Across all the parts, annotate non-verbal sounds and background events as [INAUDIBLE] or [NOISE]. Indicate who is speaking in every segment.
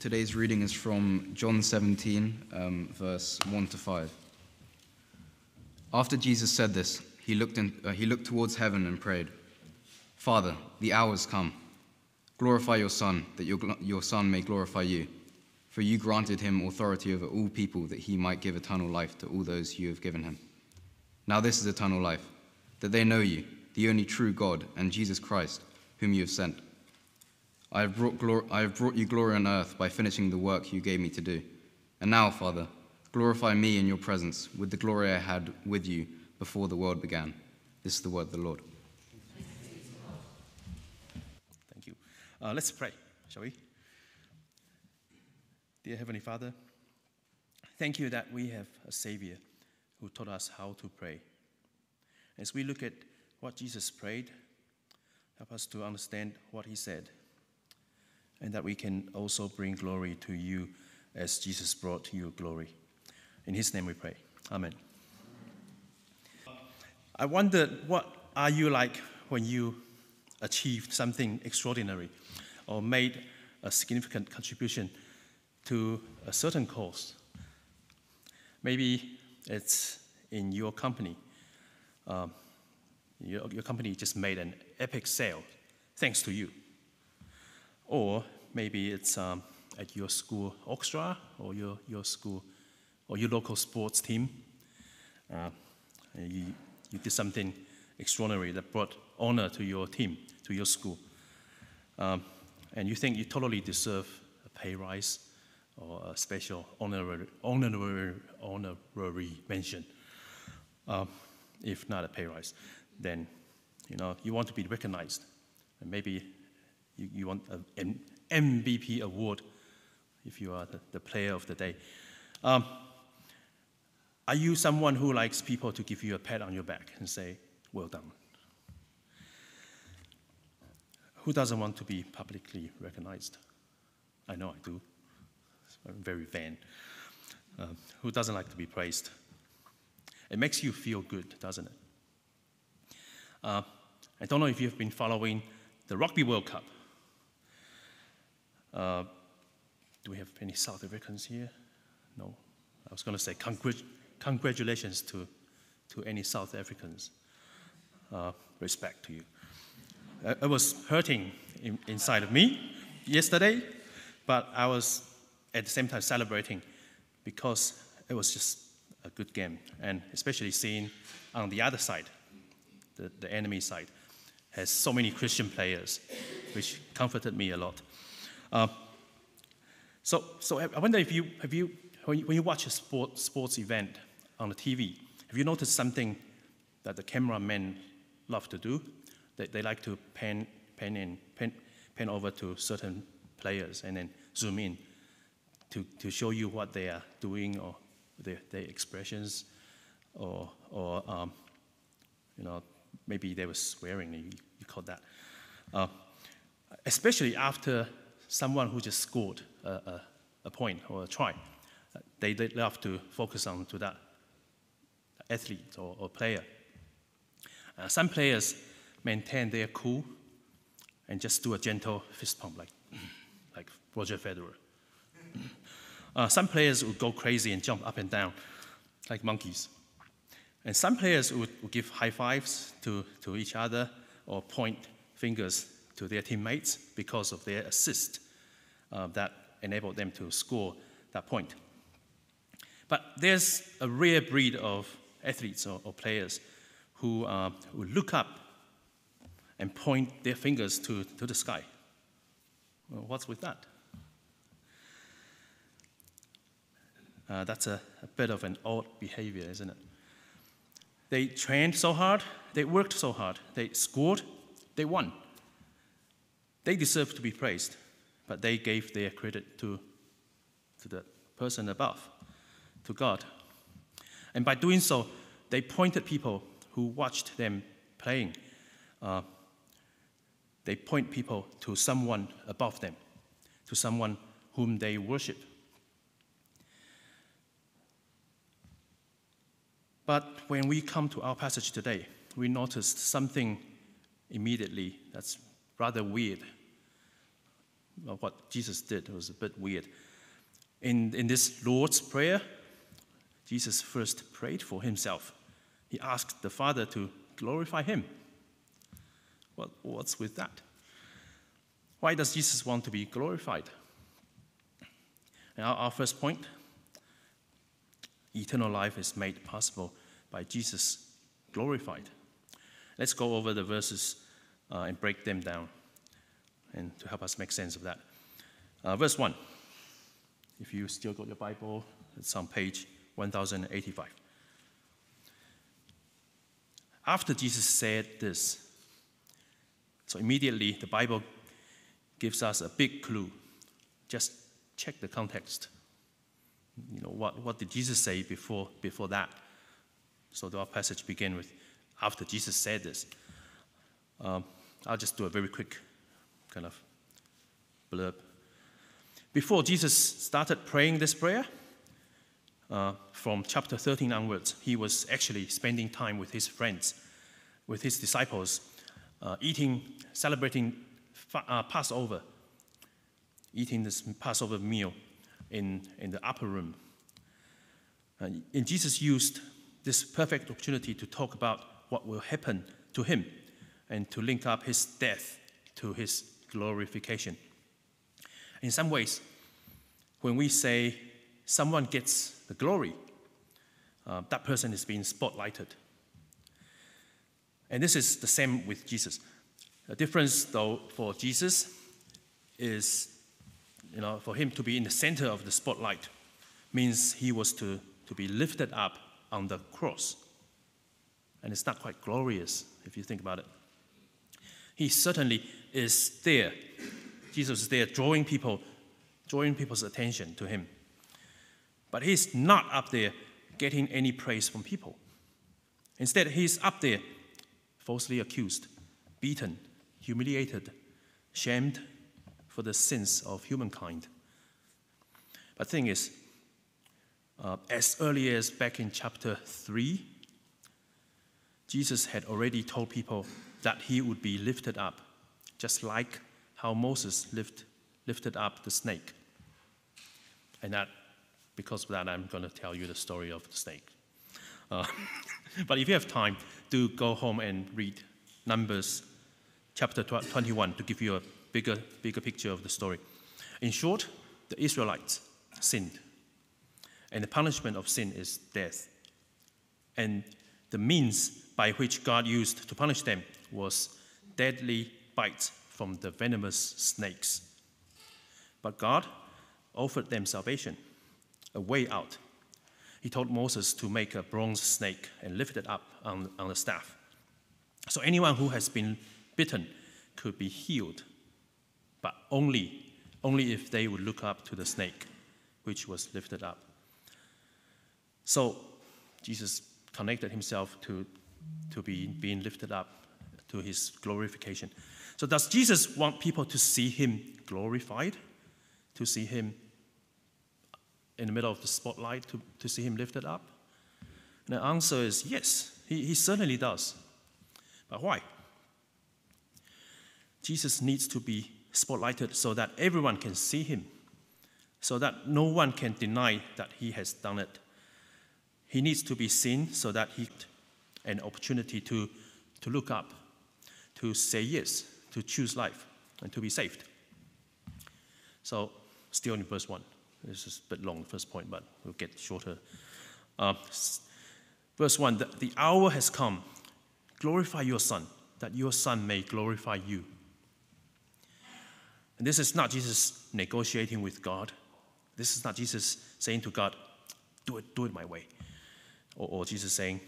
Speaker 1: Today's reading is from John 17, um, verse 1 to 5. After Jesus said this, he looked, in, uh, he looked towards heaven and prayed, Father, the hour's come. Glorify your Son, that your, your Son may glorify you. For you granted him authority over all people, that he might give eternal life to all those you have given him. Now this is eternal life, that they know you, the only true God, and Jesus Christ, whom you have sent. I have, brought I have brought you glory on earth by finishing the work you gave me to do. And now, Father, glorify me in your presence with the glory I had with you before the world began. This is the word of the Lord.
Speaker 2: Thank you. Uh, let's pray, shall we? Dear Heavenly Father, thank you that we have a Savior who taught us how to pray. As we look at what Jesus prayed, help us to understand what he said, and that we can also bring glory to you as Jesus brought you glory. In his name we pray. Amen. I wondered what are you like when you achieved something extraordinary or made a significant contribution to a certain cause. Maybe it's in your company. Um, your, your company just made an epic sale thanks to you. Or maybe it's um, at your school orchestra or your, your school or your local sports team. Uh, you, you did something extraordinary that brought honor to your team, to your school. Um, and you think you totally deserve a pay rise or a special honorary, honorary, honorary mention. Um, if not a pay rise, then you know you want to be recognized, and maybe you, you want an MVP award if you are the, the player of the day. Um, are you someone who likes people to give you a pat on your back and say, well done? Who doesn't want to be publicly recognized? I know I do. I'm very vain. Uh, who doesn't like to be praised? It makes you feel good, doesn't it? Uh, I don't know if you've been following the Rugby World Cup. Uh, do we have any South Africans here? No. I was going to say congr- congratulations to, to any South Africans. Uh, respect to you. Uh, it was hurting in, inside of me yesterday, but I was at the same time celebrating because it was just a good game. And especially seeing on the other side, the, the enemy side, has so many Christian players, which comforted me a lot. Uh, so, so I wonder if you, have you, when you, watch a sport, sports event on the TV, have you noticed something that the cameramen love to do? They, they like to pan, pan, in, pan, pan over to certain players and then zoom in to, to show you what they are doing or their, their expressions or, or um, you know, maybe they were swearing, you, you call that. Uh, especially after someone who just scored a, a, a point or a try. They, love to focus on to that athlete or, or player. Uh, some players maintain their cool and just do a gentle fist pump like, [CLEARS THROAT] like Roger Federer. Uh, some players would go crazy and jump up and down like monkeys. And some players would, would give high fives to, to each other or point fingers to their teammates because of their assist uh, that enabled them to score that point. But there's a rare breed of athletes or, or players who, uh, who look up and point their fingers to, to the sky. Well, what's with that? Uh, that's a, a bit of an odd behavior, isn't it? They trained so hard, they worked so hard, they scored, they won. They deserve to be praised, but they gave their credit to, to the person above, to God. And by doing so, they pointed people who watched them playing. Uh, they point people to someone above them, to someone whom they worship. But when we come to our passage today, we noticed something immediately that's rather weird. what Jesus did was a bit weird. In, in this Lord's Prayer, Jesus first prayed for himself. He asked the Father to glorify him. What, what's with that? Why does Jesus want to be glorified? Our, our first point eternal life is made possible by Jesus glorified. Let's go over the verses uh, and break them down and to help us make sense of that. Uh, verse 1. If you still got your Bible, it's on page 1085. After Jesus said this, so immediately the Bible gives us a big clue. Just check the context. You know, what, what did Jesus say before, before that? So our passage begins with, after Jesus said this. Um, I'll just do a very quick kind of blurb. Before Jesus started praying this prayer, uh, from chapter 13 onwards, he was actually spending time with his friends, with his disciples, uh, eating, celebrating uh, Passover, eating this Passover meal in, in the upper room. And Jesus used this perfect opportunity to talk about what will happen to him and to link up his death to his glorification. In some ways, when we say someone gets the glory, uh, that person is being spotlighted. And this is the same with Jesus. The difference, though, for Jesus is, you know, for him to be in the center of the spotlight means he was to, to be lifted up on the cross. And it's not quite glorious if you think about it. He certainly is there. Jesus is there drawing people, drawing people's attention to him. But he's not up there getting any praise from people. Instead, he's up there falsely accused, beaten, humiliated, shamed for the sins of humankind. But the thing is, uh, as early as back in chapter 3, Jesus had already told people that he would be lifted up, just like how Moses lift, lifted up the snake. And that, because of that, I'm going to tell you the story of the snake. Uh, [LAUGHS] but if you have time, do go home and read Numbers chapter 21 to give you a bigger, bigger picture of the story. In short, the Israelites sinned, and the punishment of sin is death. And the means by which God used to punish them was deadly bites from the venomous snakes. But God offered them salvation, a way out. He told Moses to make a bronze snake and lift it up on, on the staff. So anyone who has been bitten could be healed, but only, only if they would look up to the snake, which was lifted up. So Jesus connected himself to, to be, being lifted up to his glorification. So, does Jesus want people to see him glorified? To see him in the middle of the spotlight, to, to see him lifted up? And the answer is yes, he, he certainly does. But why? Jesus needs to be spotlighted so that everyone can see him, so that no one can deny that he has done it. He needs to be seen so that he an opportunity to, to look up, to say yes, to choose life, and to be saved. So, still in verse 1. This is a bit long, first point, but we'll get shorter. Uh, verse 1 the, the hour has come. Glorify your Son, that your Son may glorify you. And this is not Jesus negotiating with God. This is not Jesus saying to God, do it, do it my way. Or, or Jesus saying,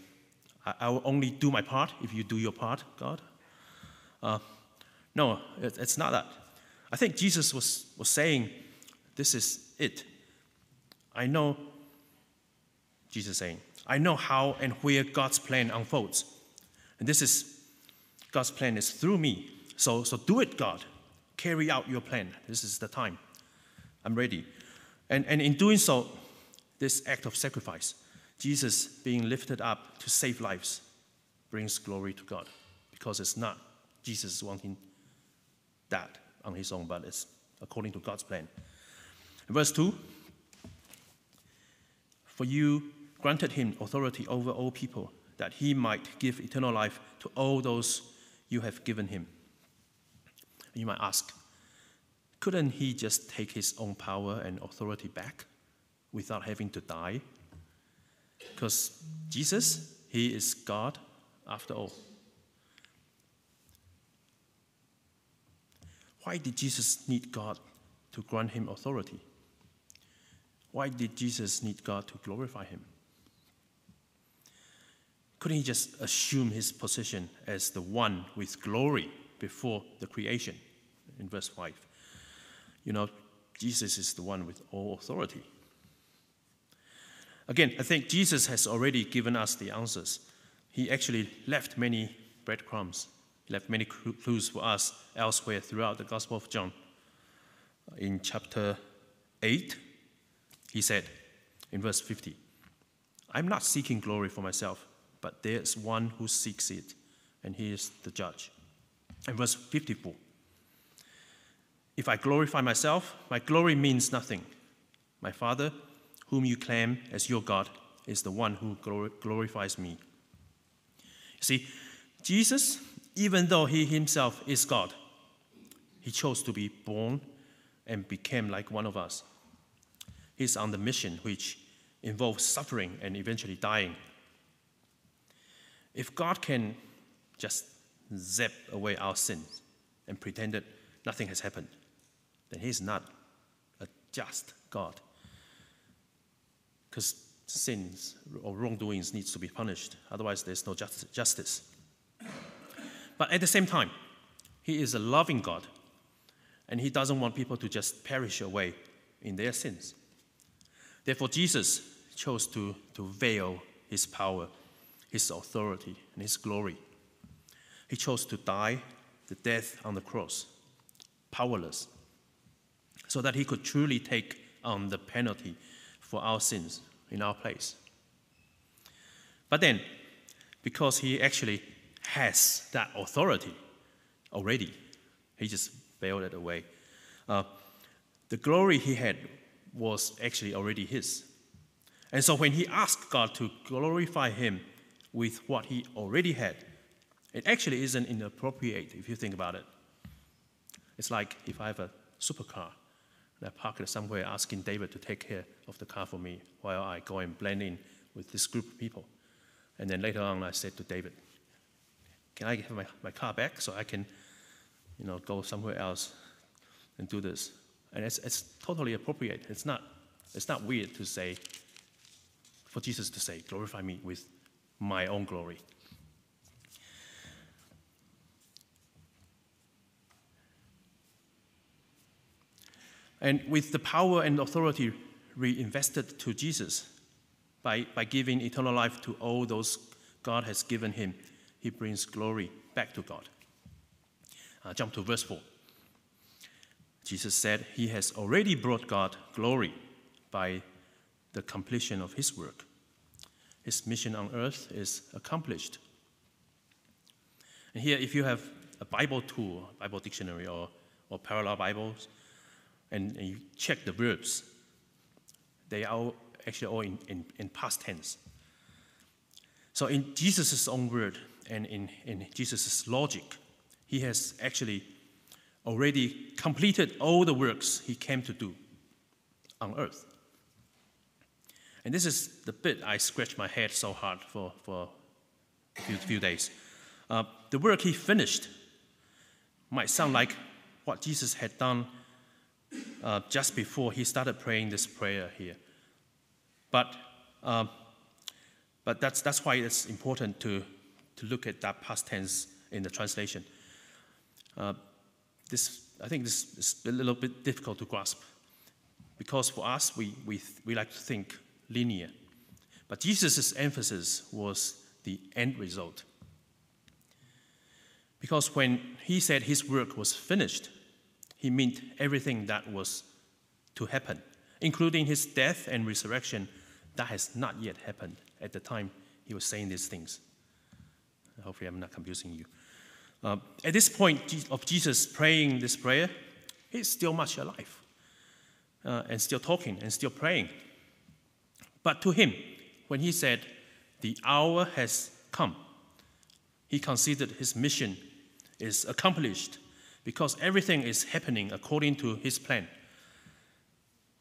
Speaker 2: I, I, will only do my part if you do your part, God. Uh, no, it, it's not that. I think Jesus was, was saying, this is it. I know, Jesus saying, I know how and where God's plan unfolds. And this is, God's plan is through me. So, so do it, God. Carry out your plan. This is the time. I'm ready. And, and in doing so, this act of sacrifice, Jesus being lifted up to save lives, brings glory to God. Because it's not Jesus wanting that on his own, but it's according to God's plan. Verse 2 For you granted him authority over all people, that he might give eternal life to all those you have given him. You might ask, couldn't he just take his own power and authority back without having to die? Because Jesus, he is God after all. Why did Jesus need God to grant him authority? Why did Jesus need God to glorify him? Couldn't he just assume his position as the one with glory before the creation? In verse 5. You know, Jesus is the one with all authority. Again, I think Jesus has already given us the answers. He actually left many breadcrumbs, left many clues for us elsewhere throughout the Gospel of John. In chapter 8, he said in verse 50, I'm not seeking glory for myself, but there's one who seeks it, and he is the judge. In verse 54, if I glorify myself, my glory means nothing. My Father, whom you claim as your God, is the one who glorifies me. You see, Jesus, even though he himself is God, he chose to be born and became like one of us. He's on the mission which involves suffering and eventually dying. If God can just zap away our sins and pretend that nothing has happened, then he's not a just God. Because sins or wrongdoings needs to be punished. Otherwise, there's no just, justice. But at the same time, he is a loving God, and he doesn't want people to just perish away in their sins. Therefore, Jesus chose to, to veil his power, his authority, and his glory. He chose to die the death on the cross, powerless, so that he could truly take on the penalty for our sins in our place. But then, because he actually has that authority already, he just bailed it away. Uh, the glory he had was actually already his. And so when he asked God to glorify him with what he already had, it actually isn't inappropriate if you think about it. It's like if I have a supercar and I park it somewhere asking David to take care of the car for me while I go and blend in with this group of people. And then later on, I said to David, Can I have my, my car back so I can, you know, go somewhere else and do this? And it's, it's totally appropriate. It's not, it's not weird to say, for Jesus to say, glorify me with my own glory. And with the power and authority reinvested to Jesus by, by giving eternal life to all those God has given him, he brings glory back to God. Uh, jump to verse 4. Jesus said he has already brought God glory by the completion of his work. His mission on earth is accomplished. And here, if you have a Bible tool, Bible dictionary, or, or parallel Bibles, and, and you check the verbs, they are actually all in, in, in past tense. So, in Jesus' own word and in, in Jesus' logic, he has actually already completed all the works he came to do on earth. And this is the bit I scratched my head so hard for, for a few, few days. Uh, the work he finished might sound like what Jesus had done uh, just before he started praying this prayer here. But, um, but that's, that's why it's important to, to look at that past tense in the translation. Uh, this, I think this is a little bit difficult to grasp because for us, we, we, we like to think linear. But Jesus' emphasis was the end result. Because when he said his work was finished, he meant everything that was to happen, including his death and resurrection that has not yet happened at the time he was saying these things. Hopefully, I'm not confusing you. Uh, at this point of Jesus praying this prayer, He's still much alive uh, and still talking and still praying. But to him, when he said, The hour has come, he considered his mission is accomplished because everything is happening according to his plan.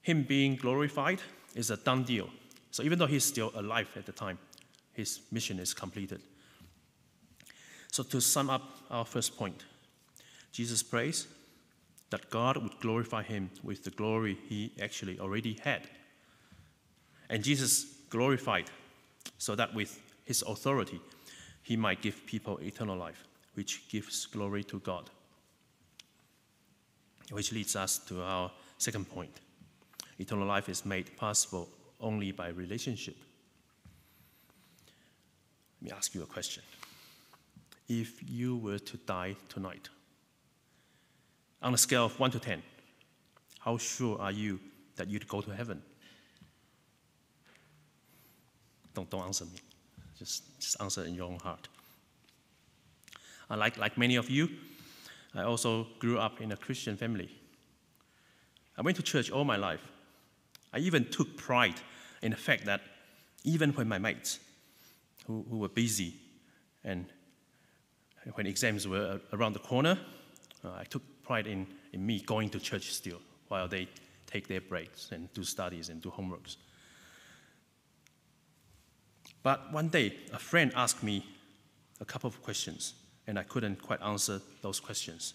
Speaker 2: Him being glorified is a done deal. So even though he's still alive at the time, his mission is completed. So to sum up our first point, Jesus prays that God would glorify him with the glory he actually already had. And Jesus glorified so that with his authority, he might give people eternal life, which gives glory to God. Which leads us to our second point. Eternal life is made possible only by relationship. Let me ask you a question. If you were to die tonight, on a scale of 1 to 10, how sure are you that you'd go to heaven? Don't, don't answer me. Just, just answer in your own heart. Uh, like, like many of you, I also grew up in a Christian family. I went to church all my life. I even took pride in the fact that even when my mates, who, who were busy and when exams were around the corner, uh, I took pride in, in me going to church still while they take their breaks and do studies and do homeworks. But one day, a friend asked me a couple of questions, and I couldn't quite answer those questions.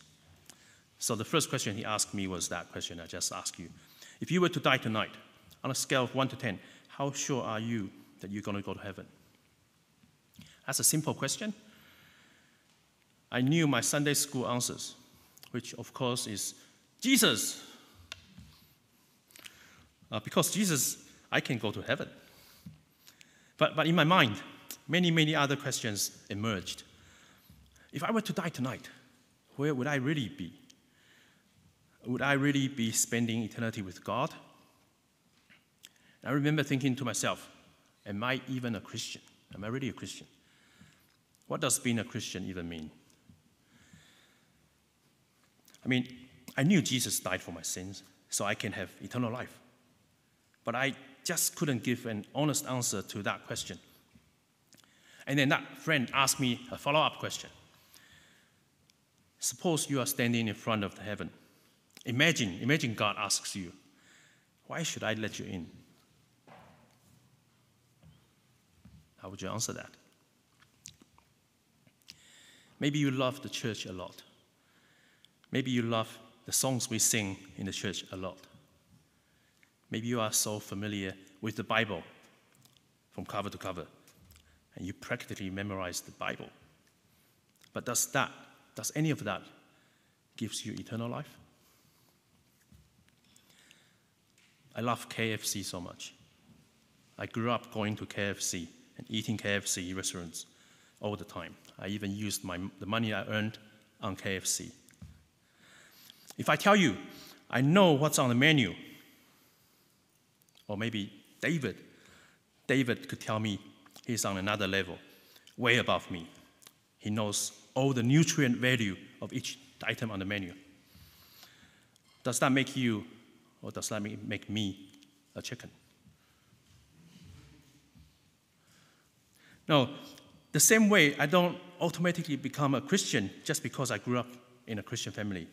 Speaker 2: So the first question he asked me was that question I just asked you. If you were to die tonight, on a scale of 1 to 10, how sure are you that you're going to go to heaven? That's a simple question. I knew my Sunday school answers, which of course is Jesus. Uh, because Jesus, I can go to heaven. But, but in my mind, many, many other questions emerged. If I were to die tonight, where would I really be? Would I really be spending eternity with God? I remember thinking to myself, Am I even a Christian? Am I really a Christian? What does being a Christian even mean? I mean, I knew Jesus died for my sins so I can have eternal life. But I just couldn't give an honest answer to that question. And then that friend asked me a follow up question. Suppose you are standing in front of heaven. Imagine, imagine God asks you, Why should I let you in? How would you answer that? Maybe you love the church a lot. Maybe you love the songs we sing in the church a lot. Maybe you are so familiar with the Bible from cover to cover, and you practically memorize the Bible. But does that, does any of that gives you eternal life? I love KFC so much. I grew up going to KFC and eating KFC restaurants all the time. I even used my, the money I earned on KFC. If I tell you, I know what's on the menu, or maybe David, David could tell me he's on another level, way above me. He knows all the nutrient value of each item on the menu. Does that make you, or does that make me a chicken? No, the same way, I don't automatically become a Christian just because I grew up in a Christian family,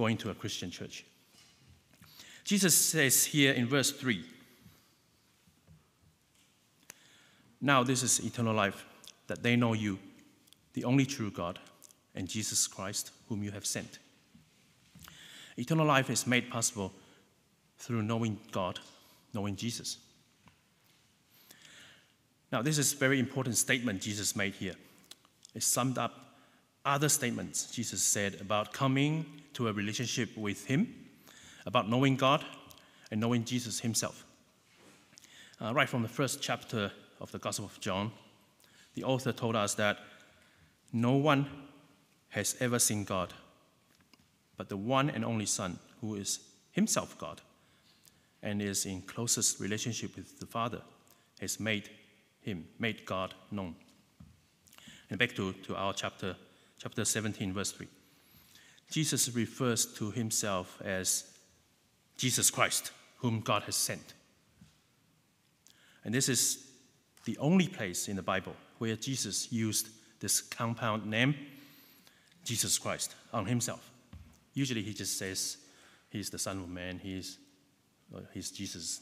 Speaker 2: going to a Christian church. Jesus says here in verse 3 Now this is eternal life, that they know you, the only true God, and Jesus Christ, whom you have sent. Eternal life is made possible through knowing God, knowing Jesus. Now, this is a very important statement Jesus made here. It summed up other statements Jesus said about coming to a relationship with Him, about knowing God, and knowing Jesus Himself. Uh, right from the first chapter of the Gospel of John, the author told us that no one has ever seen God, but the one and only Son, who is Himself God and is in closest relationship with the Father, has made him, made God known. And back to, to our chapter, chapter 17, verse 3. Jesus refers to himself as Jesus Christ, whom God has sent. And this is the only place in the Bible where Jesus used this compound name, Jesus Christ, on himself. Usually he just says he's the Son of Man, he's, uh, he's Jesus,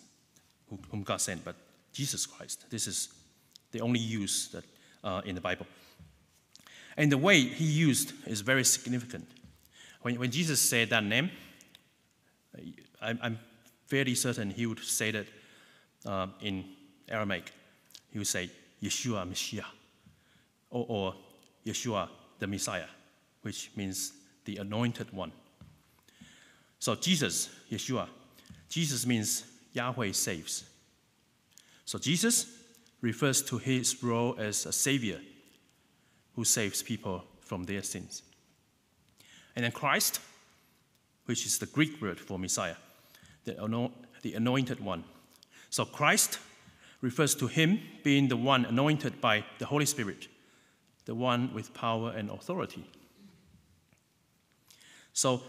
Speaker 2: whom God sent, but Jesus Christ. This is the only use that, uh, in the Bible. And the way he used is very significant. When, when Jesus said that name, I'm, I'm fairly certain he would say that uh, in Aramaic. He would say, Yeshua Messiah, or, or Yeshua the Messiah, which means the anointed one. So Jesus, Yeshua, Jesus means Yahweh saves. So Jesus refers to his role as a savior who saves people from their sins. And then Christ, which is the Greek word for Messiah, the, the anointed one. So Christ refers to him being the one anointed by the Holy Spirit, the one with power and authority. So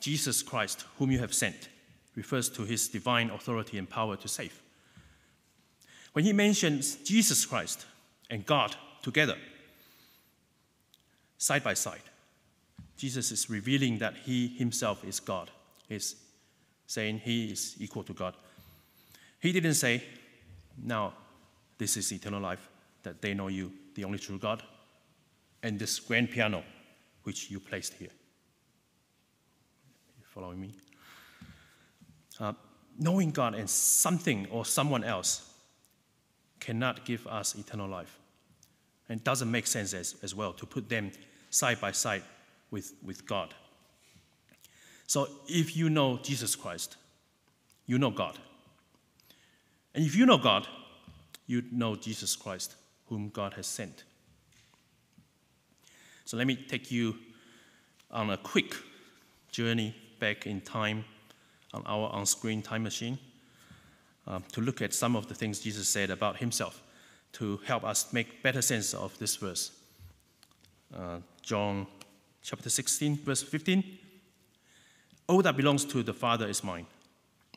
Speaker 2: Jesus Christ, whom you have sent, refers to his divine authority and power to save. When he mentions Jesus Christ and God together, side by side, Jesus is revealing that he himself is God, is saying he is equal to God. He didn't say, Now, this is eternal life, that they know you, the only true God, and this grand piano which you placed here. You following me? Uh, knowing God and something or someone else cannot give us eternal life. And it doesn't make sense as, as well to put them side by side with, with God. So if you know Jesus Christ, you know God. And if you know God, you know Jesus Christ, whom God has sent. So let me take you on a quick journey back in time on our on screen time machine um, to look at some of the things Jesus said about himself to help us make better sense of this verse. Uh, John chapter 16, verse 15. All that belongs to the Father is mine.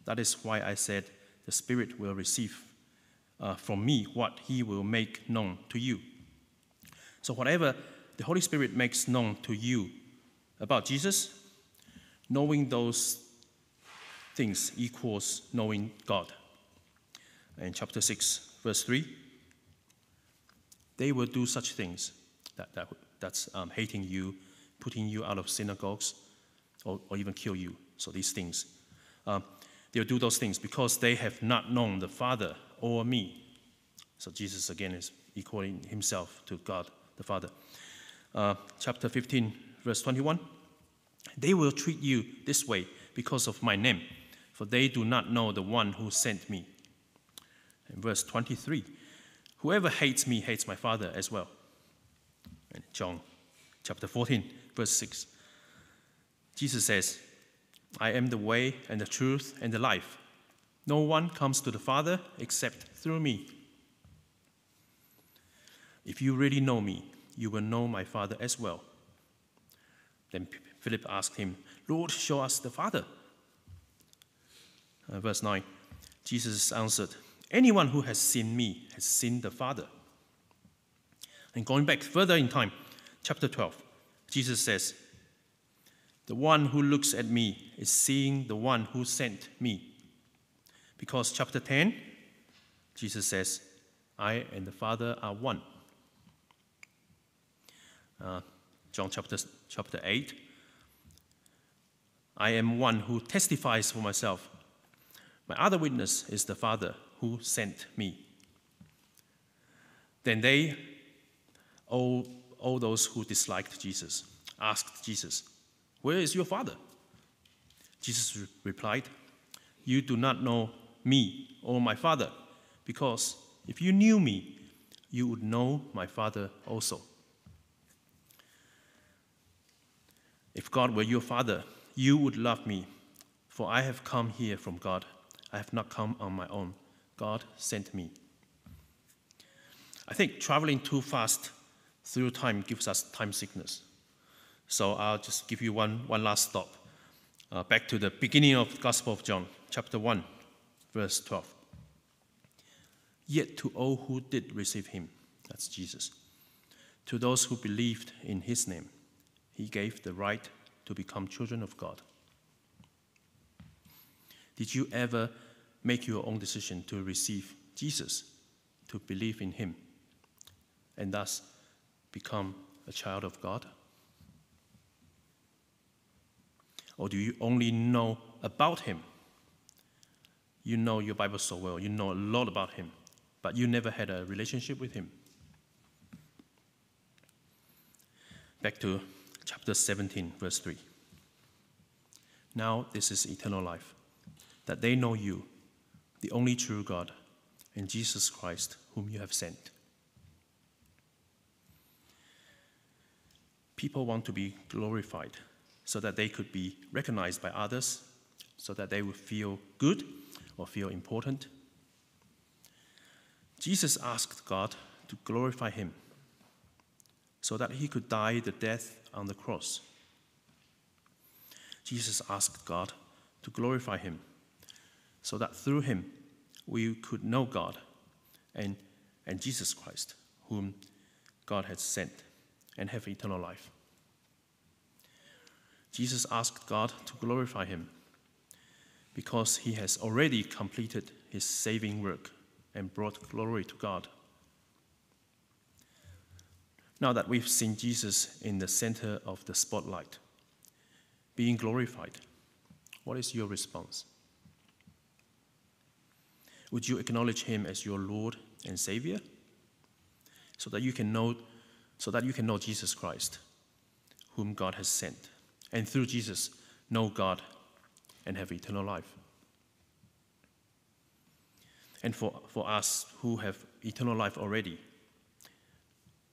Speaker 2: That is why I said, The Spirit will receive uh, from me what he will make known to you. So, whatever the Holy Spirit makes known to you about Jesus, knowing those things equals knowing God. In chapter 6, verse 3, they will do such things that, that that's um, hating you, putting you out of synagogues, or, or even kill you. So these things. Um, they'll do those things because they have not known the Father or me. So Jesus again is equating himself to God the Father. Uh, chapter 15, verse 21. They will treat you this way because of my name, for they do not know the one who sent me. In verse 23, whoever hates me hates my Father as well. And John chapter 14, verse 6. Jesus says, I am the way and the truth and the life. No one comes to the Father except through me. If you really know me, you will know my Father as well. Then Philip asked him, Lord, show us the Father. Uh, verse 9 Jesus answered, Anyone who has seen me has seen the Father. And going back further in time, chapter 12, Jesus says, The one who looks at me is seeing the one who sent me. Because chapter 10, Jesus says, I and the Father are one. Uh, John chapter, chapter 8, I am one who testifies for myself. My other witness is the Father who sent me. Then they, all, all those who disliked Jesus, asked Jesus, Where is your Father? Jesus re- replied, You do not know me or my Father, because if you knew me, you would know my Father also. If God were your Father, you would love me, for I have come here from God. I have not come on my own. God sent me. I think traveling too fast through time gives us time sickness. So I'll just give you one, one last stop. Uh, back to the beginning of the Gospel of John, chapter 1, verse 12. Yet to all who did receive him, that's Jesus, to those who believed in his name, he gave the right to become children of God. Did you ever make your own decision to receive Jesus, to believe in him, and thus become a child of God? Or do you only know about him? You know your Bible so well, you know a lot about him, but you never had a relationship with him. Back to chapter 17, verse 3. Now, this is eternal life, that they know you, the only true God, and Jesus Christ, whom you have sent. People want to be glorified so that they could be recognized by others, so that they would feel good or feel important. Jesus asked God to glorify him so that he could die the death on the cross. Jesus asked God to glorify him so that through him we could know God and, and Jesus Christ, whom God had sent, and have eternal life. Jesus asked God to glorify him because he has already completed his saving work and brought glory to God. Now that we've seen Jesus in the center of the spotlight, being glorified, what is your response? Would you acknowledge him as your Lord and Savior so that you can know so that you can know Jesus Christ, whom God has sent? and through Jesus know God and have eternal life. And for, for us who have eternal life already,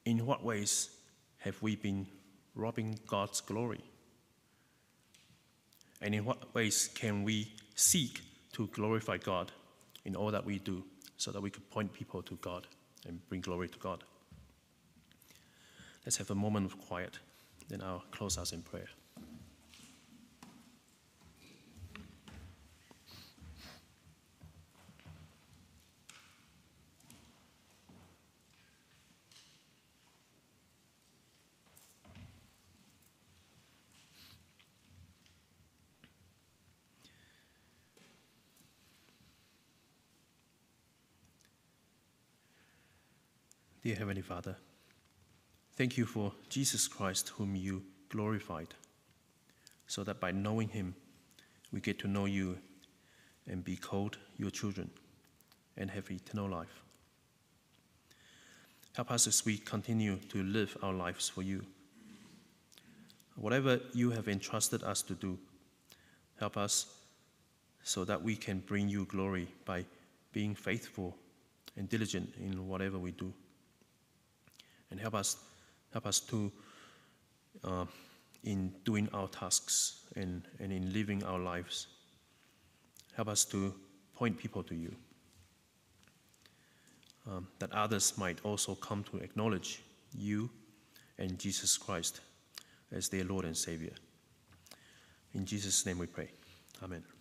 Speaker 2: in what ways have we been robbing God's glory? And in what ways can we seek to glorify God in all that we do so that we could point people to God and bring glory to God? Let's have a moment of quiet, then I'll close us in prayer. Dear Heavenly Father, thank you for Jesus Christ, whom you glorified, so that by knowing him, we get to know you and be called your children and have eternal life. Help us as we continue to live our lives for you. Whatever you have entrusted us to do, help us so that we can bring you glory by being faithful and diligent in whatever we do and help us, help us to, uh, in doing our tasks and, and in living our lives. Help us to point people to you, um, that others might also come to acknowledge you and Jesus Christ as their Lord and Savior. In Jesus' name we pray. Amen.